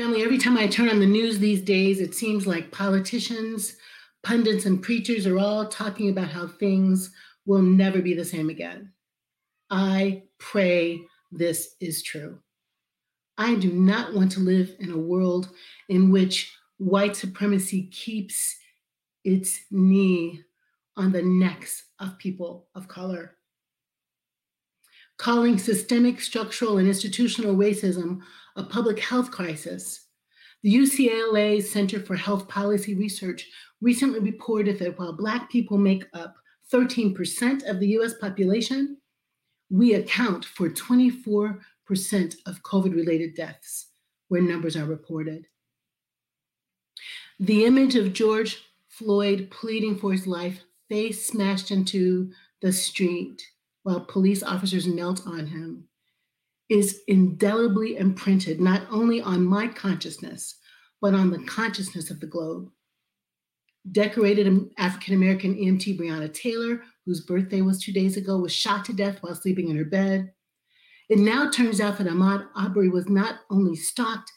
Family, every time I turn on the news these days, it seems like politicians, pundits, and preachers are all talking about how things will never be the same again. I pray this is true. I do not want to live in a world in which white supremacy keeps its knee on the necks of people of color. Calling systemic, structural, and institutional racism a public health crisis, the UCLA Center for Health Policy Research recently reported that while Black people make up 13% of the US population, we account for 24% of COVID related deaths where numbers are reported. The image of George Floyd pleading for his life, face smashed into the street while police officers knelt on him, is indelibly imprinted not only on my consciousness, but on the consciousness of the globe. Decorated African American EMT Breonna Taylor, whose birthday was two days ago, was shot to death while sleeping in her bed. It now turns out that Ahmaud Arbery was not only stalked,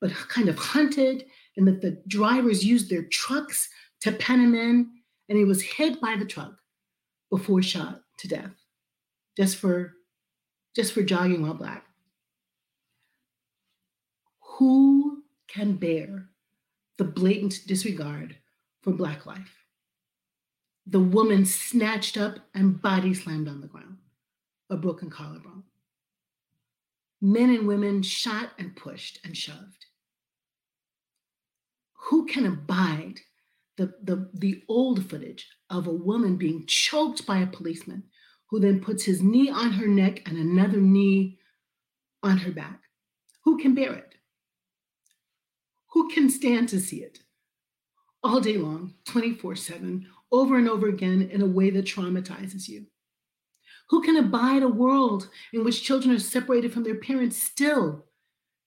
but kind of hunted, and that the drivers used their trucks to pen him in, and he was hit by the truck before shot to death, just for just for jogging while black. Who can bear the blatant disregard for Black life? The woman snatched up and body slammed on the ground, a broken collarbone. Men and women shot and pushed and shoved. Who can abide the, the, the old footage of a woman being choked by a policeman who then puts his knee on her neck and another knee on her back? Who can bear it? Who can stand to see it all day long, 24 7, over and over again in a way that traumatizes you? Who can abide a world in which children are separated from their parents still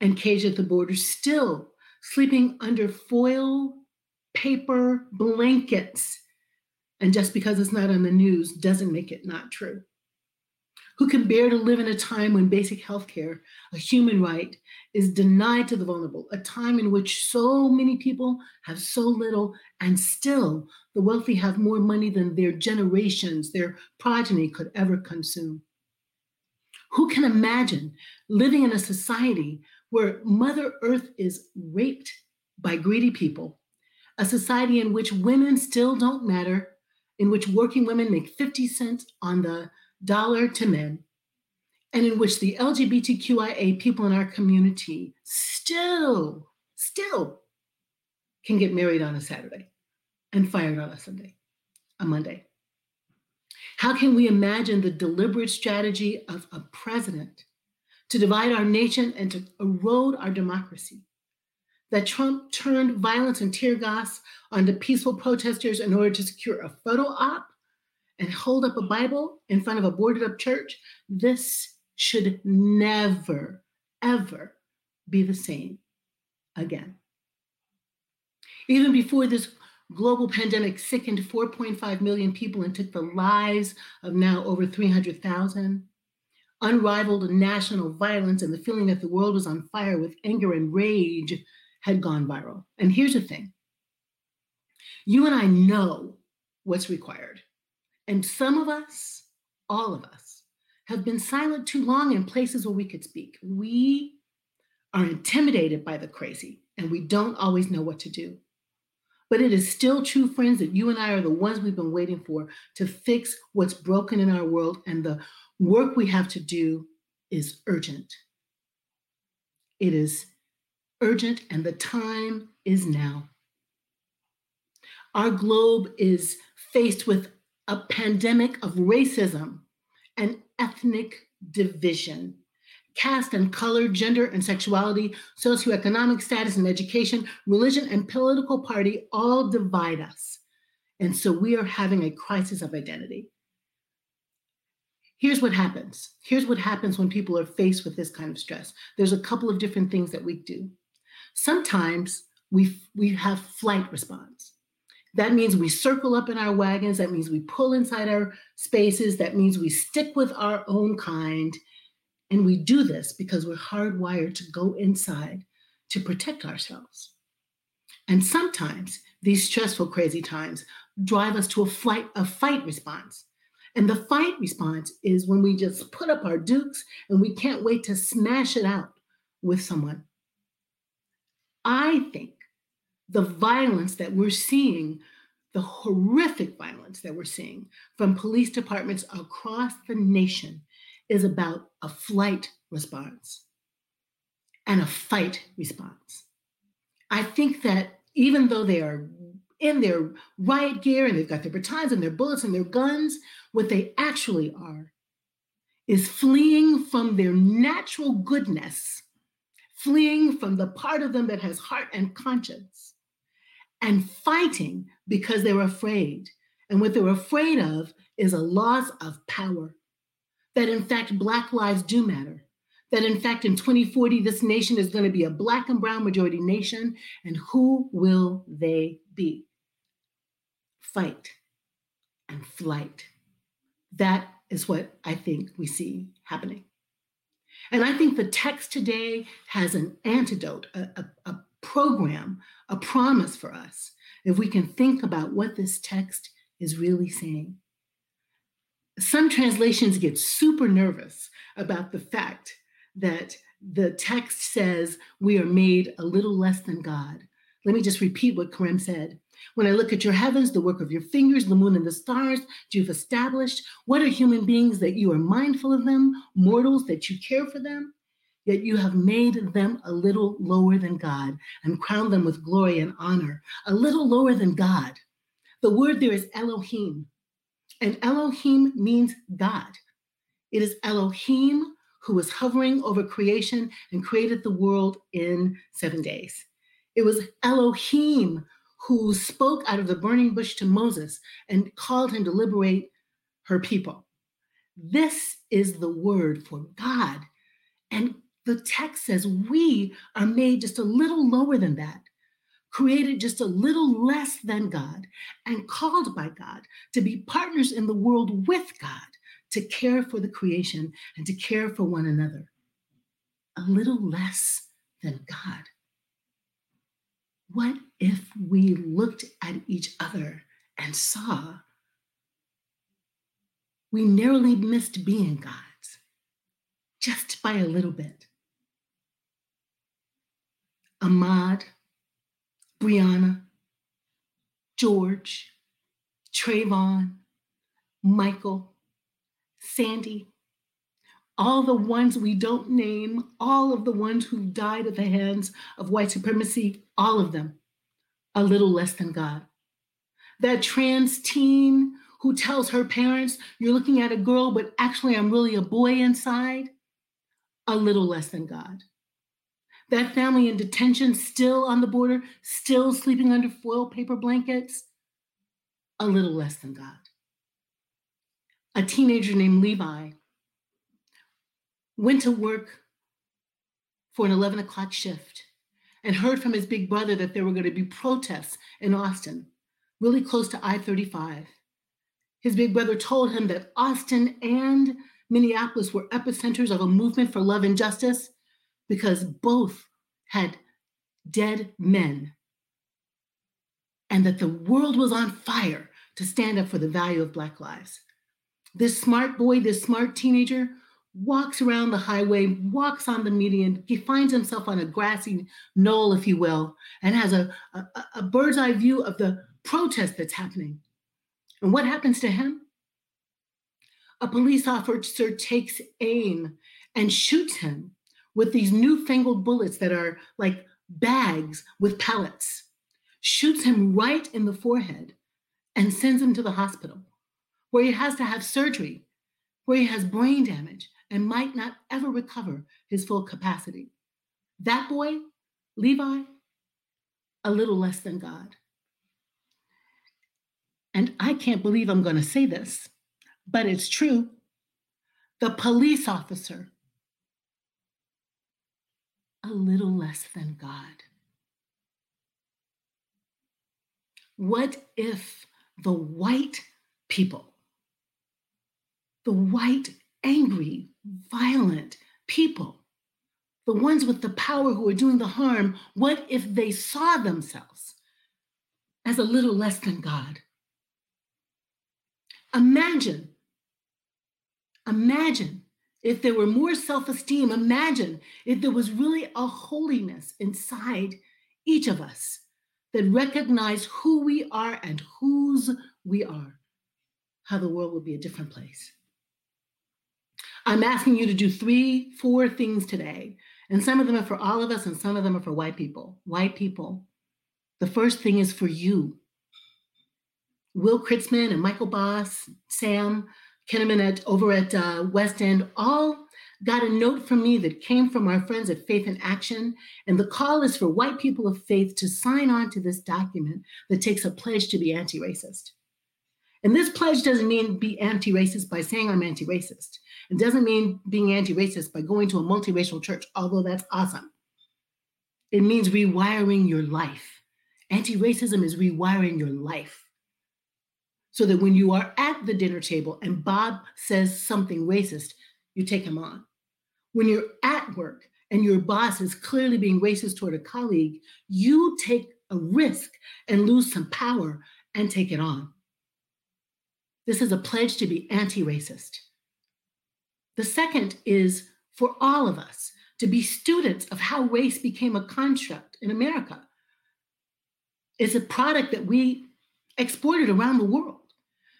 and caged at the border, still sleeping under foil paper blankets? And just because it's not on the news doesn't make it not true who can bear to live in a time when basic health care, a human right, is denied to the vulnerable, a time in which so many people have so little, and still the wealthy have more money than their generations, their progeny could ever consume. Who can imagine living in a society where Mother Earth is raped by greedy people, a society in which women still don't matter, in which working women make 50 cents on the dollar to men, and in which the LGBTQIA people in our community still, still can get married on a Saturday and fired on a Sunday, a Monday. How can we imagine the deliberate strategy of a president to divide our nation and to erode our democracy? That Trump turned violence and tear gas onto peaceful protesters in order to secure a photo op and hold up a Bible in front of a boarded up church, this should never, ever be the same again. Even before this global pandemic sickened 4.5 million people and took the lives of now over 300,000, unrivaled national violence and the feeling that the world was on fire with anger and rage had gone viral. And here's the thing you and I know what's required. And some of us, all of us, have been silent too long in places where we could speak. We are intimidated by the crazy and we don't always know what to do. But it is still true, friends, that you and I are the ones we've been waiting for to fix what's broken in our world. And the work we have to do is urgent. It is urgent, and the time is now. Our globe is faced with a pandemic of racism and ethnic division. Caste and color, gender and sexuality, socioeconomic status and education, religion and political party all divide us. And so we are having a crisis of identity. Here's what happens. Here's what happens when people are faced with this kind of stress. There's a couple of different things that we do. Sometimes we, we have flight response. That means we circle up in our wagons. That means we pull inside our spaces. That means we stick with our own kind. And we do this because we're hardwired to go inside to protect ourselves. And sometimes these stressful, crazy times drive us to a flight, a fight response. And the fight response is when we just put up our dukes and we can't wait to smash it out with someone. I think the violence that we're seeing, the horrific violence that we're seeing from police departments across the nation, is about a flight response and a fight response. I think that even though they are in their riot gear and they've got their batons and their bullets and their guns, what they actually are is fleeing from their natural goodness, fleeing from the part of them that has heart and conscience, and fighting because they're afraid. And what they're afraid of is a loss of power. That in fact, Black lives do matter that in fact in 2040 this nation is going to be a black and brown majority nation and who will they be fight and flight that is what i think we see happening and i think the text today has an antidote a, a, a program a promise for us if we can think about what this text is really saying some translations get super nervous about the fact that the text says we are made a little less than God. Let me just repeat what Karim said. When I look at your heavens, the work of your fingers, the moon and the stars you've established, what are human beings that you are mindful of them, mortals that you care for them? Yet you have made them a little lower than God and crowned them with glory and honor, a little lower than God. The word there is Elohim, and Elohim means God. It is Elohim who was hovering over creation and created the world in seven days. It was Elohim who spoke out of the burning bush to Moses and called him to liberate her people. This is the word for God. And the text says we are made just a little lower than that, created just a little less than God, and called by God to be partners in the world with God to care for the creation and to care for one another a little less than God. What if we looked at each other and saw we narrowly missed being God's just by a little bit? Ahmaud, Breonna, George, Trayvon, Michael, Sandy, all the ones we don't name, all of the ones who died at the hands of white supremacy, all of them, a little less than God. That trans teen who tells her parents, You're looking at a girl, but actually I'm really a boy inside, a little less than God. That family in detention, still on the border, still sleeping under foil paper blankets, a little less than God a teenager named Levi went to work for an 11 o'clock shift and heard from his big brother that there were going to be protests in Austin, really close to I 35. His big brother told him that Austin and Minneapolis were epicenters of a movement for love and justice because both had dead men, and that the world was on fire to stand up for the value of Black lives. This smart boy, this smart teenager, walks around the highway, walks on the median, he finds himself on a grassy knoll, if you will, and has a, a, a bird's eye view of the protest that's happening. And what happens to him? A police officer takes aim and shoots him with these newfangled bullets that are like bags with pellets, shoots him right in the forehead, and sends him to the hospital where he has to have surgery, where he has brain damage and might not ever recover his full capacity. That boy, Levi, a little less than God. And I can't believe I'm going to say this, but it's true. The police officer, a little less than God. What if the white people the white, angry, violent people the ones with the power who are doing the harm, what if they saw themselves as a little less than God? Imagine, imagine if there were more self esteem. Imagine if there was really a holiness inside each of us that recognized who we are and whose we are, how the world would be a different place. I'm asking you to do three, four things today and some of them are for all of us, and some of them are for white people. White people. The first thing is for you. Will Kritzman and Michael Boss, Sam Kinnaman at over at uh, West End, all got a note from me that came from our friends at Faith in Action. And the call is for white people of faith to sign on to this document that takes a pledge to be anti racist. And this pledge doesn't mean be anti racist by saying I'm anti racist. It doesn't mean being anti racist by going to a multiracial church, although that's awesome. It means rewiring your life. Anti racism is rewiring your life. So that when you are at the dinner table and Bob says something racist, you take him on. When you're at work and your boss is clearly being racist toward a colleague, you take a risk and lose some power and take it on. This is a pledge to be anti racist. The second is for all of us to be students of how race became a construct in America. It's a product that we exported around the world.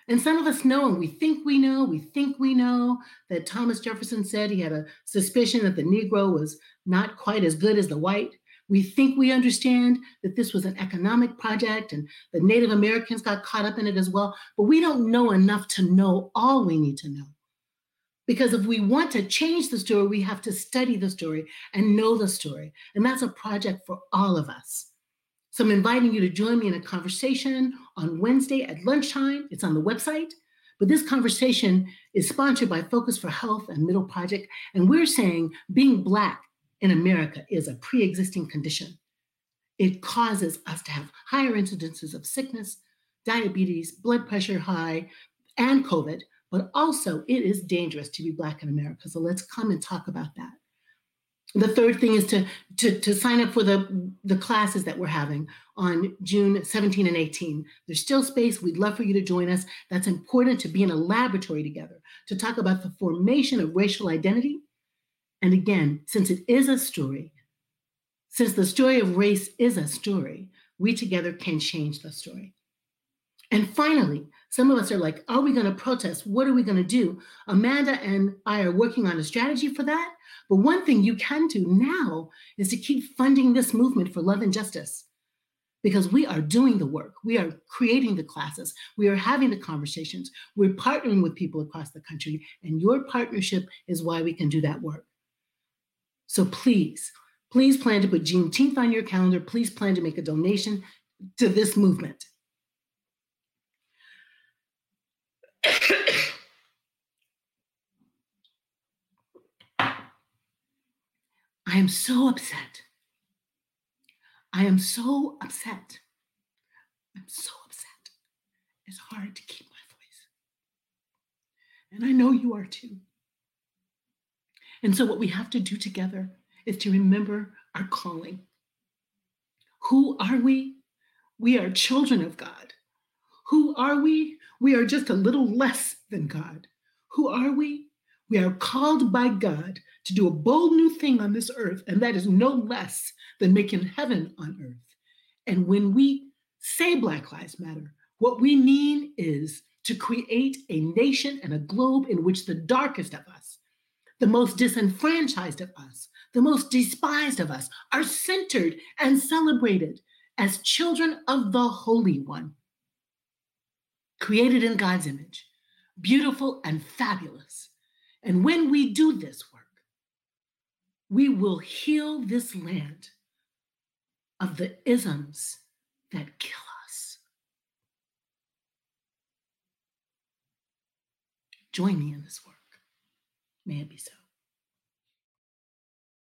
And some of us know, and we think we know, we think we know that Thomas Jefferson said he had a suspicion that the Negro was not quite as good as the white. We think we understand that this was an economic project and the Native Americans got caught up in it as well, but we don't know enough to know all we need to know. Because if we want to change the story, we have to study the story and know the story. And that's a project for all of us. So I'm inviting you to join me in a conversation on Wednesday at lunchtime. It's on the website. But this conversation is sponsored by Focus for Health and Middle Project. And we're saying being Black in America is a pre existing condition. It causes us to have higher incidences of sickness, diabetes, blood pressure high, and COVID, but also it is dangerous to be Black in America. So let's come and talk about that. The third thing is to, to, to sign up for the, the classes that we're having on June 17 and 18. There's still space. We'd love for you to join us. That's important to be in a laboratory together to talk about the formation of racial identity and again, since it is a story, since the story of race is a story, we together can change the story. And finally, some of us are like, are we going to protest? What are we going to do? Amanda and I are working on a strategy for that. But one thing you can do now is to keep funding this movement for love and justice because we are doing the work. We are creating the classes. We are having the conversations. We're partnering with people across the country. And your partnership is why we can do that work. So please, please plan to put Juneteenth on your calendar. Please plan to make a donation to this movement. I am so upset. I am so upset. I'm so upset. It's hard to keep my voice. And I know you are too. And so, what we have to do together is to remember our calling. Who are we? We are children of God. Who are we? We are just a little less than God. Who are we? We are called by God to do a bold new thing on this earth, and that is no less than making heaven on earth. And when we say Black Lives Matter, what we mean is to create a nation and a globe in which the darkest of us, the most disenfranchised of us, the most despised of us, are centered and celebrated as children of the Holy One, created in God's image, beautiful and fabulous. And when we do this work, we will heal this land of the isms that kill us. Join me in this work. May it be so.